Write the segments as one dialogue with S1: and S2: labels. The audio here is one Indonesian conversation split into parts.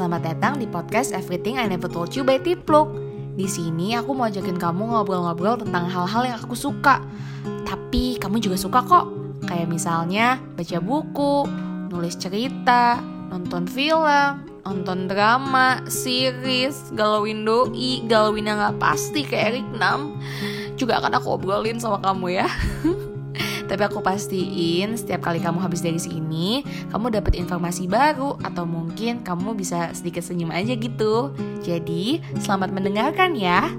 S1: Selamat datang di podcast Everything I Never Told You by Tipluk. Di sini aku mau ajakin kamu ngobrol-ngobrol tentang hal-hal yang aku suka. Tapi kamu juga suka kok. Kayak misalnya baca buku, nulis cerita, nonton film, nonton drama, series, galauin doi, galauin yang gak pasti kayak Eric Nam. Juga akan aku obrolin sama kamu ya. Tapi aku pastiin setiap kali kamu habis dari sini, kamu dapat informasi baru atau mungkin kamu bisa sedikit senyum aja gitu. Jadi, selamat mendengarkan ya.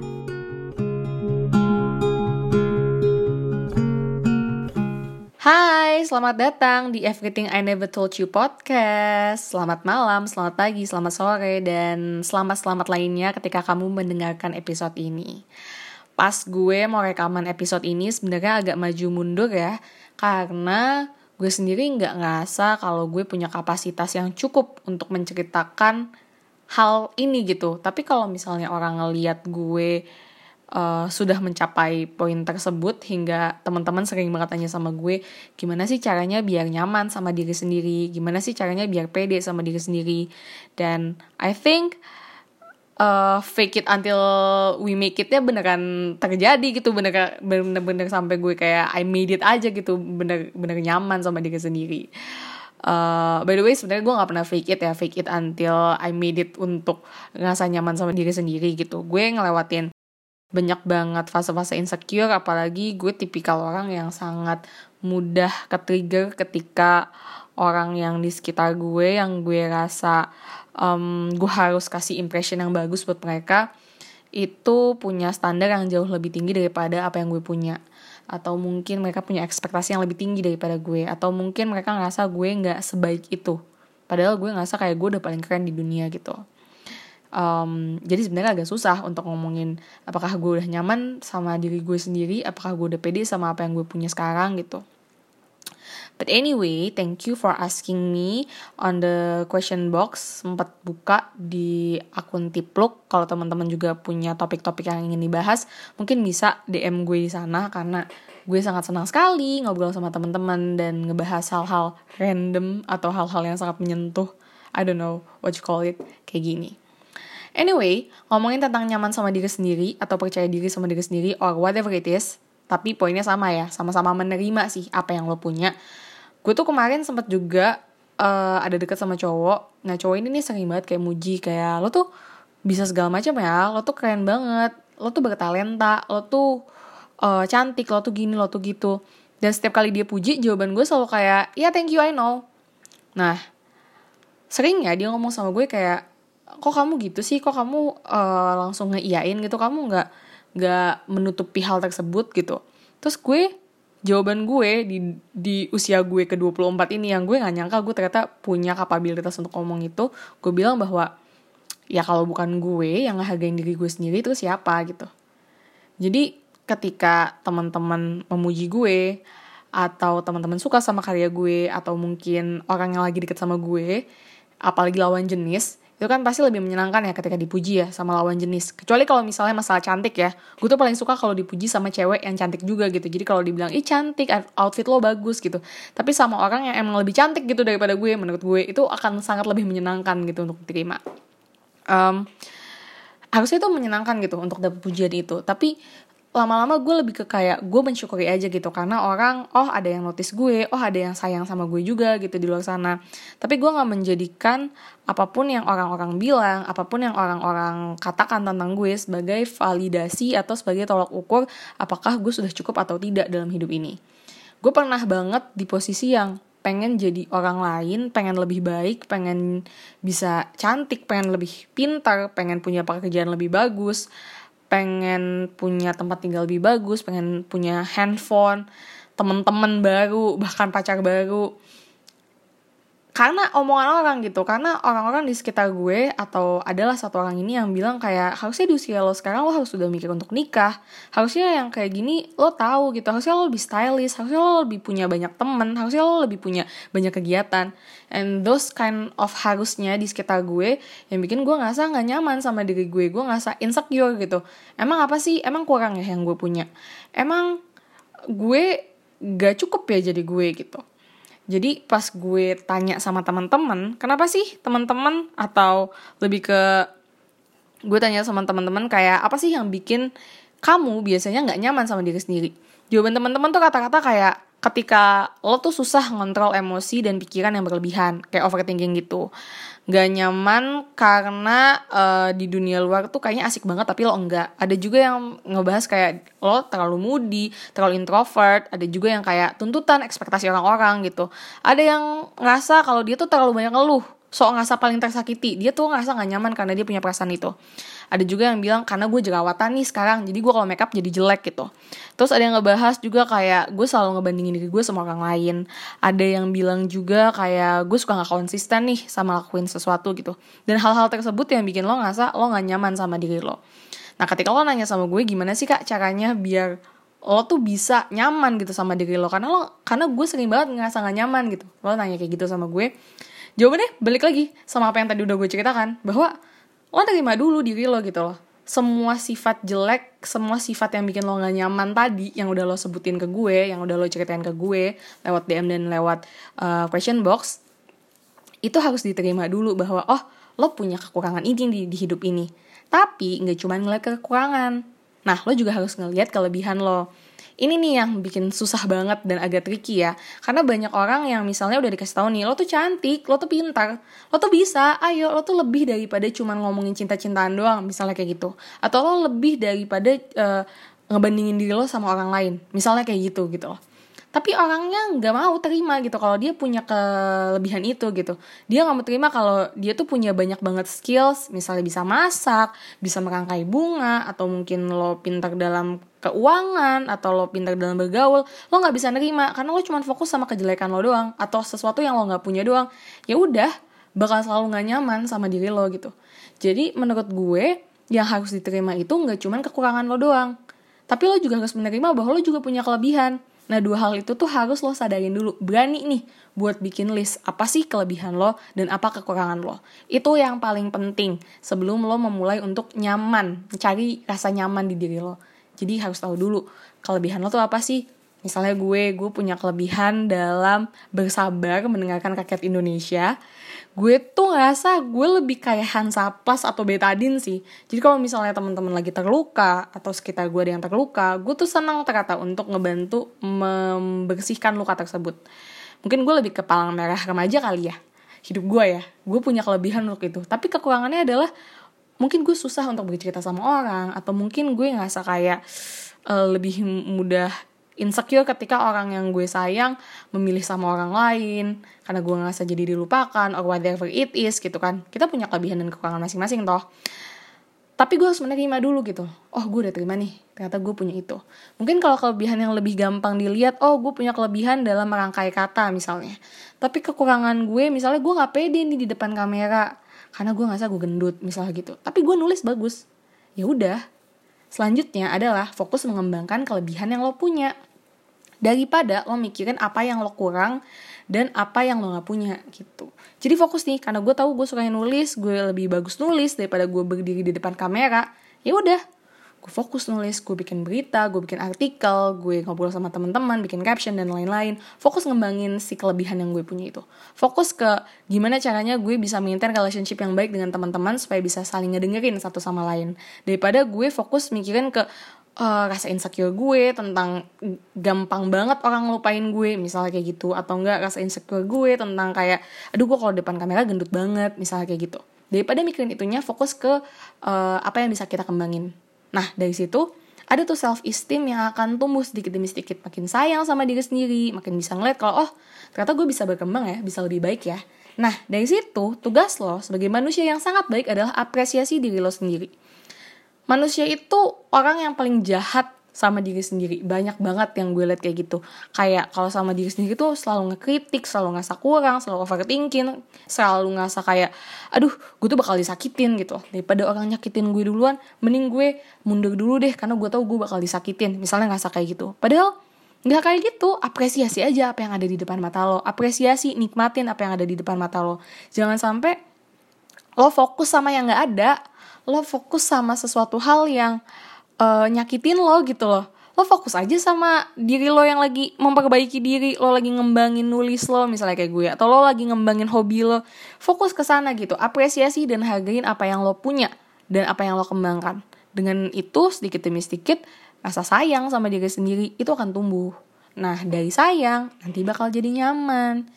S1: Hai, selamat datang di Everything I Never Told You podcast. Selamat malam, selamat pagi, selamat sore, dan selamat-selamat lainnya ketika kamu mendengarkan episode ini. Pas gue mau rekaman episode ini sebenarnya agak maju mundur ya, karena gue sendiri nggak ngerasa kalau gue punya kapasitas yang cukup untuk menceritakan hal ini gitu. Tapi kalau misalnya orang ngeliat gue uh, sudah mencapai poin tersebut hingga teman-teman sering banget tanya sama gue gimana sih caranya biar nyaman sama diri sendiri? Gimana sih caranya biar pede sama diri sendiri? Dan I think uh, fake it until we make itnya beneran terjadi gitu. Bener bener-bener sampai gue kayak I made it aja gitu. Bener bener nyaman sama diri sendiri. Uh, by the way sebenarnya gue gak pernah fake it ya. Fake it until I made it untuk ngerasa nyaman sama diri sendiri gitu. Gue ngelewatin banyak banget fase-fase insecure. Apalagi gue tipikal orang yang sangat mudah ke-trigger ketika orang yang di sekitar gue yang gue rasa um, gue harus kasih impression yang bagus buat mereka itu punya standar yang jauh lebih tinggi daripada apa yang gue punya. Atau mungkin mereka punya ekspektasi yang lebih tinggi daripada gue. Atau mungkin mereka ngerasa gue nggak sebaik itu. Padahal gue ngerasa kayak gue udah paling keren di dunia gitu. Um, jadi sebenarnya agak susah untuk ngomongin apakah gue udah nyaman sama diri gue sendiri apakah gue udah pede sama apa yang gue punya sekarang gitu But anyway, thank you for asking me on the question box sempat buka di akun Tipluk. Kalau teman-teman juga punya topik-topik yang ingin dibahas, mungkin bisa DM gue di sana karena gue sangat senang sekali ngobrol sama teman-teman dan ngebahas hal-hal random atau hal-hal yang sangat menyentuh. I don't know what you call it, kayak gini. Anyway, ngomongin tentang nyaman sama diri sendiri atau percaya diri sama diri sendiri or whatever it is, tapi poinnya sama ya, sama-sama menerima sih apa yang lo punya. Gue tuh kemarin sempet juga uh, ada deket sama cowok. Nah cowok ini nih sering banget kayak muji kayak lo tuh bisa segala macam ya, lo tuh keren banget, lo tuh bertalenta, lo tuh uh, cantik, lo tuh gini, lo tuh gitu. Dan setiap kali dia puji, jawaban gue selalu kayak, ya yeah, thank you I know. Nah, sering ya dia ngomong sama gue kayak, kok kamu gitu sih kok kamu uh, langsung ngeiyain gitu kamu nggak nggak menutupi hal tersebut gitu terus gue jawaban gue di di usia gue ke 24 ini yang gue nggak nyangka gue ternyata punya kapabilitas untuk ngomong itu gue bilang bahwa ya kalau bukan gue yang ngehargain diri gue sendiri itu siapa? gitu. Jadi ketika teman-teman memuji gue atau teman-teman suka sama karya gue atau mungkin orang yang lagi deket sama gue apalagi lawan jenis itu kan pasti lebih menyenangkan ya ketika dipuji ya sama lawan jenis. Kecuali kalau misalnya masalah cantik ya. Gue tuh paling suka kalau dipuji sama cewek yang cantik juga gitu. Jadi kalau dibilang ih cantik outfit lo bagus gitu. Tapi sama orang yang emang lebih cantik gitu daripada gue menurut gue itu akan sangat lebih menyenangkan gitu untuk diterima. Um, harusnya itu menyenangkan gitu untuk dapat pujian itu. Tapi lama-lama gue lebih ke kayak gue mensyukuri aja gitu. Karena orang oh ada yang notice gue oh ada yang sayang sama gue juga gitu di luar sana. Tapi gue nggak menjadikan apa pun yang orang-orang bilang apa pun yang orang-orang katakan tentang gue sebagai validasi atau sebagai tolak ukur apakah gue sudah cukup atau tidak dalam hidup ini. Gue pernah banget di posisi yang pengen jadi orang lain, pengen lebih baik, pengen bisa cantik, pengen lebih pintar, pengen punya pekerjaan lebih bagus, pengen punya tempat tinggal lebih bagus, pengen punya handphone, temen-temen baru, bahkan pacar baru karena omongan orang gitu karena orang-orang di sekitar gue atau adalah satu orang ini yang bilang kayak harusnya di usia lo sekarang lo harus sudah mikir untuk nikah. Harusnya yang kayak gini lo tahu gitu harusnya lo lebih stylish harusnya lo lebih punya banyak temen harusnya lo lebih punya banyak kegiatan. And those kind of harusnya di sekitar gue yang bikin gue ngerasa nggak nyaman sama diri gue gue ngerasa insecure gitu. Emang apa sih? Emang kurang ya yang gue punya? Emang gue gak cukup ya jadi gue gitu Jadi pas gue tanya sama teman-teman, kenapa sih teman-teman atau lebih ke gue tanya sama teman-teman kayak apa sih yang bikin kamu biasanya nggak nyaman sama diri sendiri? Jawaban teman-teman tuh kata-kata kayak ketika lo tuh susah ngontrol emosi dan pikiran yang berlebihan kayak overthinking gitu. Gak nyaman karena uh, di dunia luar tuh kayaknya asik banget tapi lo enggak. Ada juga yang ngebahas kayak lo terlalu moody terlalu introvert ada juga yang kayak tuntutan ekspektasi orang-orang gitu. Ada yang ngerasa kalau dia tuh terlalu banyak ngeluh sok ngerasa paling tersakiti dia tuh ngerasa gak nyaman karena dia punya perasaan itu ada juga yang bilang karena gue jerawatan nih sekarang jadi gue kalau makeup jadi jelek gitu. Terus ada yang ngebahas juga kayak gue selalu ngebandingin diri gue sama orang lain. Ada yang bilang juga kayak gue suka gak konsisten nih sama lakuin sesuatu gitu. Dan hal-hal tersebut yang bikin lo ngerasa lo gak nyaman sama diri lo. Nah ketika lo nanya sama gue gimana sih kak caranya biar lo tuh bisa nyaman gitu sama diri lo? Karena lo karena gue sering banget ngerasa gak nyaman gitu. Lo nanya kayak gitu sama gue. Jawabannya balik lagi sama apa yang tadi udah gue ceritakan bahwa lo terima dulu diri lo gitu loh semua sifat jelek, semua sifat yang bikin lo gak nyaman tadi, yang udah lo sebutin ke gue, yang udah lo ceritain ke gue, lewat DM dan lewat uh, question box, itu harus diterima dulu bahwa, oh, lo punya kekurangan ini di, di hidup ini. Tapi nggak cuma ngeliat kekurangan. Nah, lo juga harus ngeliat kelebihan lo ini nih yang bikin susah banget dan agak tricky ya. Karena banyak orang yang misalnya udah dikasih tahu nih lo tuh cantik lo tuh pintar lo tuh bisa ayo lo tuh lebih daripada cuman ngomongin cinta-cintaan doang misalnya kayak gitu. Atau lo lebih daripada uh, ngebandingin diri lo sama orang lain misalnya kayak gitu gitu loh. Tapi orangnya nggak mau terima gitu kalau dia punya kelebihan itu gitu. Dia nggak mau terima kalau dia tuh punya banyak banget skills misalnya bisa masak bisa merangkai bunga atau mungkin lo pintar dalam keuangan atau lo pintar dalam bergaul lo nggak bisa nerima karena lo cuma fokus sama kejelekan lo doang atau sesuatu yang lo nggak punya doang ya udah bakal selalu nggak nyaman sama diri lo gitu jadi menurut gue yang harus diterima itu nggak cuma kekurangan lo doang tapi lo juga harus menerima bahwa lo juga punya kelebihan Nah dua hal itu tuh harus lo sadarin dulu. Berani nih buat bikin list apa sih kelebihan lo dan apa kekurangan lo. Itu yang paling penting sebelum lo memulai untuk nyaman, mencari rasa nyaman di diri lo. Jadi harus tahu dulu kelebihan lo tuh apa sih. Misalnya gue, gue punya kelebihan dalam bersabar mendengarkan rakyat Indonesia gue tuh ngerasa gue lebih kayak Hansaplast atau betadine sih. Jadi kalau misalnya teman-teman lagi terluka atau sekitar gue ada yang terluka gue tuh senang ternyata untuk ngebantu membersihkan luka tersebut. Mungkin gue lebih ke palang merah remaja kali ya hidup gue ya. Gue punya kelebihan untuk itu. Tapi kekurangannya adalah mungkin gue susah untuk bercerita sama orang atau mungkin gue ngerasa kayak uh, lebih mudah insecure ketika orang yang gue sayang memilih sama orang lain karena gue ngerasa jadi dilupakan or whatever it is gitu kan. Kita punya kelebihan dan kekurangan masing-masing toh. Tapi gue harus menerima dulu gitu. Oh gue udah terima nih ternyata gue punya itu. Mungkin kalau kelebihan yang lebih gampang dilihat oh gue punya kelebihan dalam merangkai kata misalnya. Tapi kekurangan gue misalnya gue nggak pede nih di depan kamera karena gue ngerasa gue gendut misalnya gitu. Tapi gue nulis bagus. Ya udah. Selanjutnya adalah fokus mengembangkan kelebihan yang lo punya. Daripada lo mikirin apa yang lo kurang dan apa yang lo gak punya gitu. Jadi fokus nih karena gue tahu gue suka nulis gue lebih bagus nulis daripada gue berdiri di depan kamera ya udah gue fokus nulis gue bikin berita gue bikin artikel gue ngobrol sama teman-teman bikin caption dan lain-lain. Fokus ngembangin si kelebihan yang gue punya itu. Fokus ke gimana caranya gue bisa maintain relationship yang baik dengan teman-teman supaya bisa saling ngedengerin satu sama lain. Daripada gue fokus mikirin ke uh, rasa insecure gue tentang gampang banget orang ngelupain gue misalnya kayak gitu. Atau enggak rasa insecure gue tentang kayak aduh gue kalau depan kamera gendut banget misalnya kayak gitu. Daripada mikirin itunya fokus ke uh, apa yang bisa kita kembangin nah dari situ ada tuh self esteem yang akan tumbuh sedikit demi sedikit. Makin sayang sama diri sendiri makin bisa ngeliat kalau oh ternyata gue bisa berkembang ya bisa lebih baik ya. Nah dari situ tugas lo sebagai manusia yang sangat baik adalah apresiasi diri lo sendiri. Manusia itu orang yang paling jahat sama diri sendiri. Banyak banget yang gue liat kayak gitu. Kayak kalau sama diri sendiri tuh selalu ngekritik selalu ngerasa kurang selalu overthinking selalu ngerasa kayak aduh gue tuh bakal disakitin gitu. Daripada orang nyakitin gue duluan mending gue mundur dulu deh karena gue tau gue bakal disakitin misalnya ngerasa kayak gitu. Padahal nggak kayak gitu. Apresiasi aja apa yang ada di depan mata lo. Apresiasi nikmatin apa yang ada di depan mata lo. Jangan sampai lo fokus sama yang nggak ada lo fokus sama sesuatu hal yang uh, nyakitin lo gitu loh. Lo fokus aja sama diri lo yang lagi memperbaiki diri lo lagi ngembangin nulis lo misalnya kayak gue atau lo lagi ngembangin hobi lo. Fokus ke sana gitu apresiasi dan hargain apa yang lo punya dan apa yang lo kembangkan. Dengan itu sedikit demi sedikit rasa sayang sama diri sendiri itu akan tumbuh. Nah dari sayang nanti bakal jadi nyaman.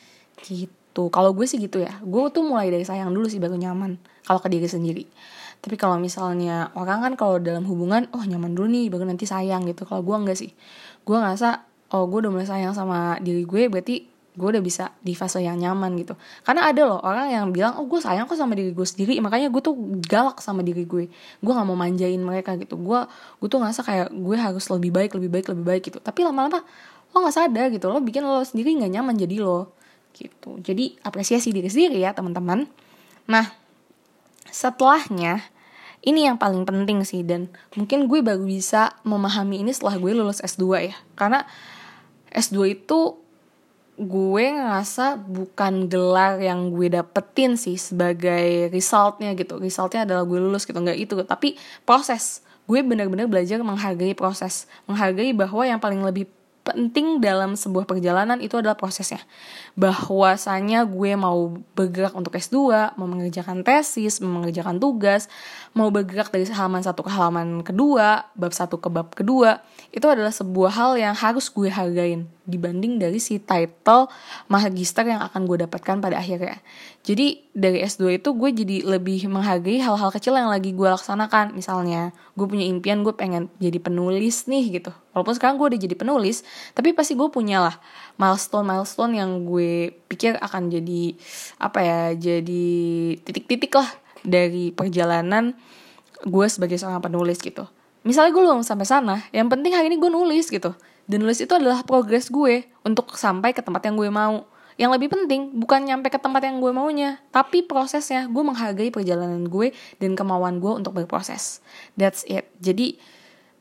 S1: Gitu. Kalau gue sih gitu ya. Gue tuh mulai dari sayang dulu sih baru nyaman. Kalau ke diri sendiri tapi kalau misalnya orang kan kalau dalam hubungan oh nyaman dulu nih baru nanti sayang gitu. Kalau gue enggak sih. Gue ngerasa oh gue udah mulai sayang sama diri gue berarti gue udah bisa di fase yang nyaman gitu. Karena ada loh orang yang bilang oh gue sayang kok sama diri gue sendiri makanya gue tuh galak sama diri gue. Gue nggak mau manjain mereka gitu. Gue gue tuh ngerasa kayak gue harus lebih baik lebih baik lebih baik gitu. Tapi lama-lama lo nggak sadar gitu. Lo bikin lo sendiri nggak nyaman jadi lo gitu. Jadi apresiasi diri sendiri ya teman-teman. Nah setelahnya ini yang paling penting sih dan mungkin gue baru bisa memahami ini setelah gue lulus S2 ya. Karena S2 itu gue ngerasa bukan gelar yang gue dapetin sih sebagai resultnya gitu. Resultnya adalah gue lulus gitu nggak itu tapi proses. Gue benar-benar belajar menghargai proses. Menghargai bahwa yang paling lebih penting dalam sebuah perjalanan itu adalah prosesnya. Bahwasanya gue mau bergerak untuk S2, mau mengerjakan tesis, mau mengerjakan tugas, mau bergerak dari halaman satu ke halaman kedua, bab satu ke bab kedua, itu adalah sebuah hal yang harus gue hargain dibanding dari si title magister yang akan gue dapatkan pada akhirnya. Jadi dari S2 itu gue jadi lebih menghargai hal-hal kecil yang lagi gue laksanakan. Misalnya gue punya impian gue pengen jadi penulis nih gitu. Walaupun sekarang gue udah jadi penulis, tapi pasti gue punya lah milestone-milestone yang gue pikir akan jadi apa ya, jadi titik-titik lah dari perjalanan gue sebagai seorang penulis gitu. Misalnya gue belum sampai sana, yang penting hari ini gue nulis gitu. Dan nulis itu adalah progres gue untuk sampai ke tempat yang gue mau. Yang lebih penting bukan nyampe ke tempat yang gue maunya tapi prosesnya. Gue menghargai perjalanan gue dan kemauan gue untuk berproses. That's it. Jadi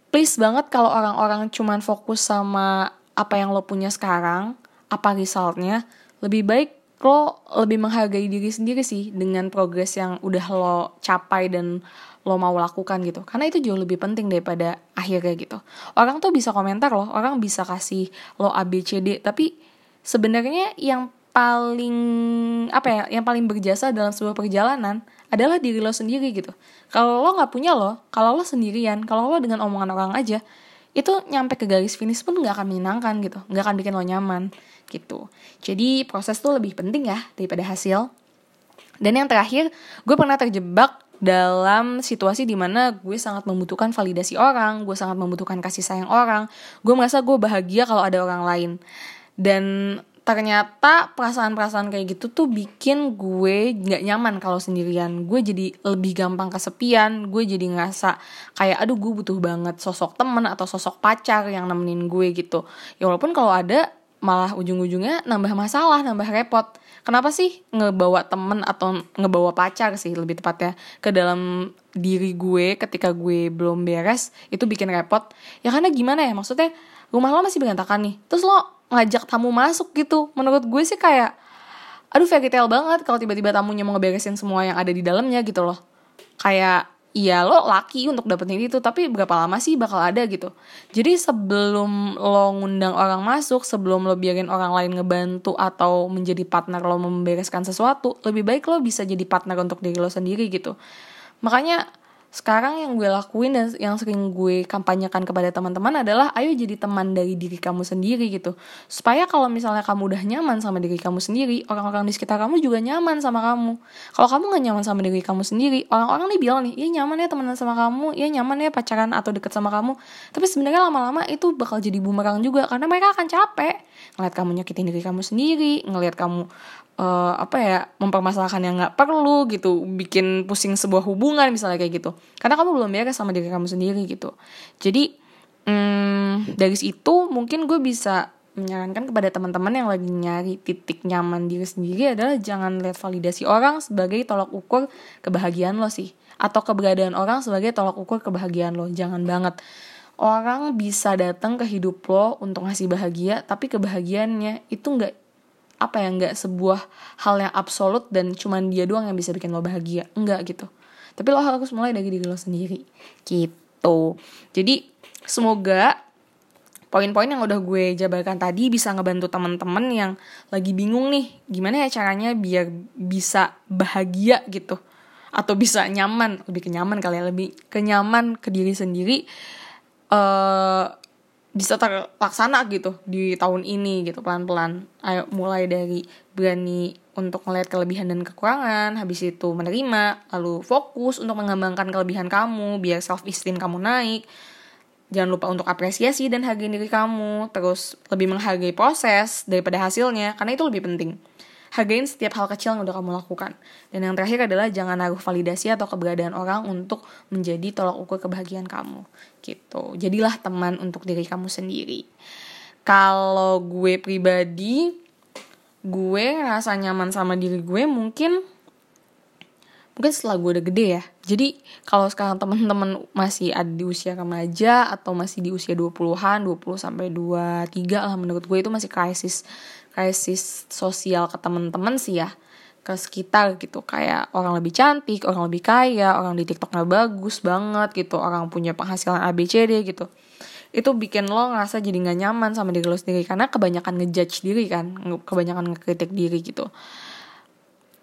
S1: please banget kalau orang-orang cuman fokus sama apa yang lo punya sekarang apa resultnya lebih baik lo lebih menghargai diri sendiri sih dengan progres yang udah lo capai dan lo mau lakukan gitu. Karena itu jauh lebih penting daripada akhirnya gitu. Orang tuh bisa komentar loh orang bisa kasih lo ABCD tapi sebenarnya yang paling apa ya yang paling berjasa dalam sebuah perjalanan adalah diri lo sendiri gitu. Kalau lo nggak punya lo kalau lo sendirian kalau lo dengan omongan orang aja itu nyampe ke garis finish pun nggak akan menyenangkan gitu. Nggak akan bikin lo nyaman gitu. Jadi proses tuh lebih penting ya daripada hasil. Dan yang terakhir gue pernah terjebak dalam situasi di mana gue sangat membutuhkan validasi orang gue sangat membutuhkan kasih sayang orang gue merasa gue bahagia kalau ada orang lain. Dan ternyata perasaan-perasaan kayak gitu tuh bikin gue nggak nyaman kalau sendirian. Gue jadi lebih gampang kesepian gue jadi ngerasa kayak aduh gue butuh banget sosok temen atau sosok pacar yang nemenin gue gitu. Ya walaupun kalau ada malah ujung-ujungnya nambah masalah nambah repot kenapa sih ngebawa temen atau ngebawa pacar sih lebih tepatnya ke dalam diri gue ketika gue belum beres itu bikin repot? Ya karena gimana ya maksudnya rumah lo masih berantakan nih terus lo ngajak tamu masuk gitu. Menurut gue sih kayak aduh fairy banget kalau tiba-tiba tamunya mau ngeberesin semua yang ada di dalamnya gitu loh. Kayak Iya lo laki untuk dapetin itu tapi berapa lama sih bakal ada gitu. Jadi sebelum lo ngundang orang masuk sebelum lo biarin orang lain ngebantu atau menjadi partner lo membereskan sesuatu lebih baik lo bisa jadi partner untuk diri lo sendiri gitu. Makanya sekarang yang gue lakuin dan yang sering gue kampanyekan kepada teman-teman adalah ayo jadi teman dari diri kamu sendiri gitu. Supaya kalau misalnya kamu udah nyaman sama diri kamu sendiri orang-orang di sekitar kamu juga nyaman sama kamu. Kalau kamu gak nyaman sama diri kamu sendiri orang-orang nih bilang nih iya nyaman ya temenan sama kamu iya nyaman ya pacaran atau deket sama kamu. Tapi sebenarnya lama-lama itu bakal jadi bumerang juga karena mereka akan capek ngeliat kamu nyakitin diri kamu sendiri ngeliat kamu uh, apa ya mempermasalahkan yang nggak perlu gitu bikin pusing sebuah hubungan misalnya kayak gitu. Karena kamu belum beres sama diri kamu sendiri gitu. Jadi hmm, dari situ mungkin gue bisa menyarankan kepada teman-teman yang lagi nyari titik nyaman diri sendiri adalah jangan lihat validasi orang sebagai tolak ukur kebahagiaan lo sih. Atau keberadaan orang sebagai tolak ukur kebahagiaan lo. Jangan banget. Orang bisa datang ke hidup lo untuk ngasih bahagia tapi kebahagiaannya itu nggak apa ya nggak sebuah hal yang absolut dan cuman dia doang yang bisa bikin lo bahagia. Enggak gitu. Tapi lo harus mulai dari diri lo sendiri. Gitu. Jadi semoga poin-poin yang udah gue jabarkan tadi bisa ngebantu temen-temen yang lagi bingung nih gimana ya caranya biar bisa bahagia gitu. Atau bisa nyaman lebih kenyaman kali ya lebih kenyaman ke diri sendiri. Uh, bisa terlaksana gitu di tahun ini gitu pelan-pelan. Ayo mulai dari berani untuk melihat kelebihan dan kekurangan habis itu menerima lalu fokus untuk mengembangkan kelebihan kamu biar self esteem kamu naik. Jangan lupa untuk apresiasi dan hargai diri kamu terus lebih menghargai proses daripada hasilnya karena itu lebih penting hargain setiap hal kecil yang udah kamu lakukan. Dan yang terakhir adalah jangan naruh validasi atau keberadaan orang untuk menjadi tolak ukur kebahagiaan kamu. Gitu. Jadilah teman untuk diri kamu sendiri. Kalau gue pribadi, gue ngerasa nyaman sama diri gue mungkin mungkin setelah gue udah gede ya. Jadi kalau sekarang teman-teman masih ada di usia remaja atau masih di usia 20-an, 20 sampai 23 lah menurut gue itu masih krisis krisis sosial ke temen-temen sih ya ke sekitar gitu kayak orang lebih cantik, orang lebih kaya, orang di TikToknya bagus banget gitu, orang punya penghasilan ABCD gitu. Itu bikin lo ngerasa jadi nggak nyaman sama diri lo sendiri karena kebanyakan ngejudge diri kan, kebanyakan ngekritik diri gitu.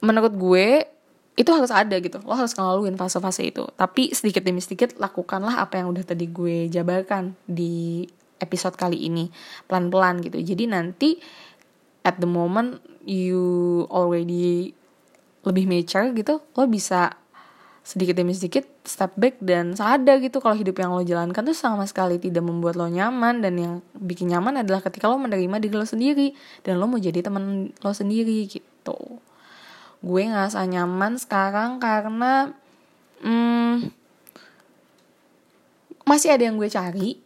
S1: Menurut gue itu harus ada gitu, lo harus ngelaluin fase-fase itu. Tapi sedikit demi sedikit lakukanlah apa yang udah tadi gue jabarkan di episode kali ini pelan-pelan gitu. Jadi nanti at the moment you already lebih mature gitu lo bisa sedikit demi sedikit step back dan sadar gitu kalau hidup yang lo jalankan tuh sama sekali tidak membuat lo nyaman dan yang bikin nyaman adalah ketika lo menerima diri lo sendiri dan lo mau jadi teman lo sendiri gitu. Gue ngerasa nyaman sekarang karena hmm, masih ada yang gue cari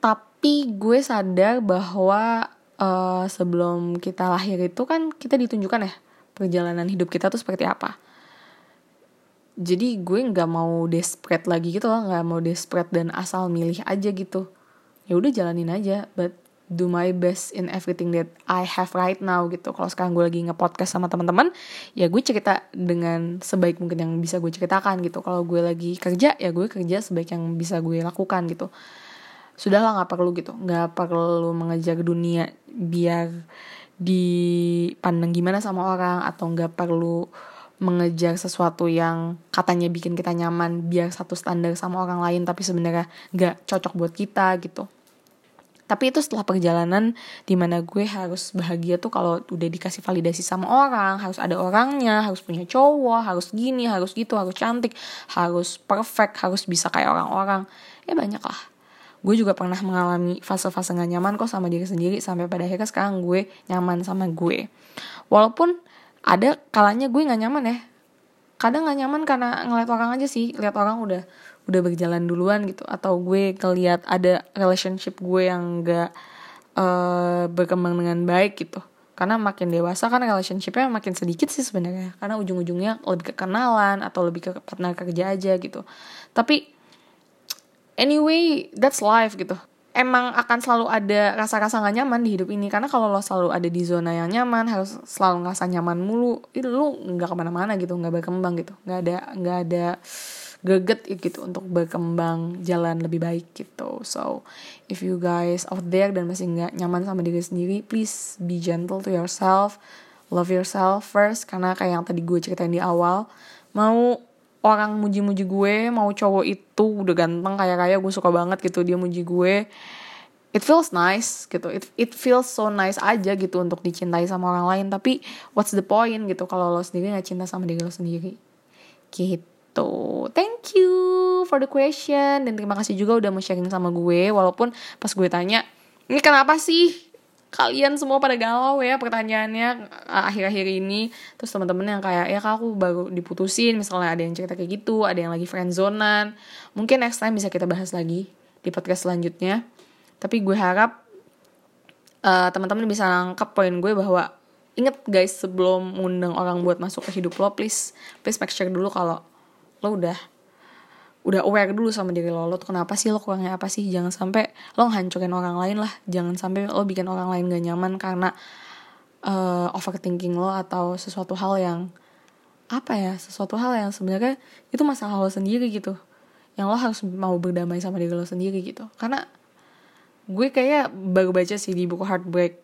S1: tapi gue sadar bahwa uh, sebelum kita lahir itu kan kita ditunjukkan ya perjalanan hidup kita tuh seperti apa. Jadi gue nggak mau desperate lagi gitu loh nggak mau desperate dan asal milih aja gitu. Ya udah jalanin aja but do my best in everything that I have right now gitu. Kalau sekarang gue lagi nge-podcast sama teman-teman ya gue cerita dengan sebaik mungkin yang bisa gue ceritakan gitu. Kalau gue lagi kerja ya gue kerja sebaik yang bisa gue lakukan gitu sudahlah nggak perlu gitu. Nggak perlu mengejar dunia biar dipandang gimana sama orang atau nggak perlu mengejar sesuatu yang katanya bikin kita nyaman biar satu standar sama orang lain tapi sebenarnya nggak cocok buat kita gitu. Tapi itu setelah perjalanan di mana gue harus bahagia tuh kalau udah dikasih validasi sama orang harus ada orangnya harus punya cowok harus gini harus gitu harus cantik harus perfect harus bisa kayak orang-orang. Ya banyak lah gue juga pernah mengalami fase-fase gak nyaman kok sama diri sendiri sampai pada akhirnya sekarang gue nyaman sama gue. Walaupun ada kalanya gue nggak nyaman ya. Kadang nggak nyaman karena ngeliat orang aja sih lihat orang udah udah berjalan duluan gitu. Atau gue ngeliat ada relationship gue yang gak uh, berkembang dengan baik gitu. Karena makin dewasa kan relationshipnya makin sedikit sih sebenarnya. Karena ujung-ujungnya lebih ke kenalan atau lebih ke partner kerja aja gitu. Tapi anyway that's life gitu. Emang akan selalu ada rasa-rasa gak nyaman di hidup ini karena kalau lo selalu ada di zona yang nyaman harus selalu ngerasa nyaman mulu itu lo nggak ke mana-mana gitu nggak berkembang gitu. Nggak ada nggak ada geget gitu untuk berkembang jalan lebih baik gitu. So if you guys out there dan masih nggak nyaman sama diri sendiri please be gentle to yourself love yourself first karena kayak yang tadi gue ceritain di awal mau orang muji-muji gue mau cowok itu udah ganteng kayak kayak gue suka banget gitu dia muji gue. It feels nice gitu. It it feels so nice aja gitu untuk dicintai sama orang lain. Tapi what's the point gitu kalau lo sendiri nggak cinta sama diri lo sendiri? Gitu. Thank you for the question. Dan terima kasih juga udah mau sharing sama gue. Walaupun pas gue tanya ini kenapa sih kalian semua pada galau ya pertanyaannya eh, akhir-akhir ini. Terus teman-teman yang kayak ya kak aku baru diputusin misalnya ada yang cerita kayak gitu ada yang lagi friendzonan. Mungkin next time bisa kita bahas lagi di podcast selanjutnya. Tapi gue harap uh, teman-teman bisa nangkep poin gue bahwa inget guys sebelum ngundang orang buat masuk ke hidup lo please please make sure dulu kalau lo udah udah aware dulu sama diri lo lo tuh kenapa sih lo kurangnya apa sih? Jangan sampai lo ngancurin orang lain lah. Jangan sampai lo bikin orang lain gak nyaman karena uh, overthinking lo atau sesuatu hal yang apa ya sesuatu hal yang sebenarnya itu masalah lo sendiri gitu. Yang lo harus mau berdamai sama diri lo sendiri gitu. Karena gue kayak baru baca sih di buku Heartbreak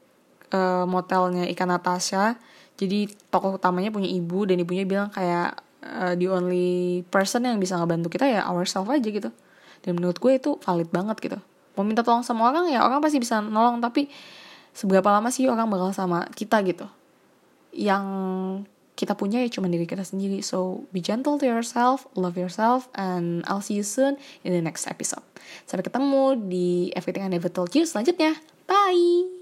S1: uh, motelnya Ikan Natasha. Jadi tokoh utamanya punya ibu dan ibunya bilang kayak uh, the only person yang bisa ngebantu kita ya ourselves aja gitu dan menurut gue itu valid banget gitu mau minta tolong sama orang ya orang pasti bisa nolong tapi seberapa lama sih orang bakal sama kita gitu yang kita punya ya cuma diri kita sendiri. So be gentle to yourself, love yourself, and I'll see you soon in the next episode. Sampai ketemu di Everything I Never Told You selanjutnya. Bye!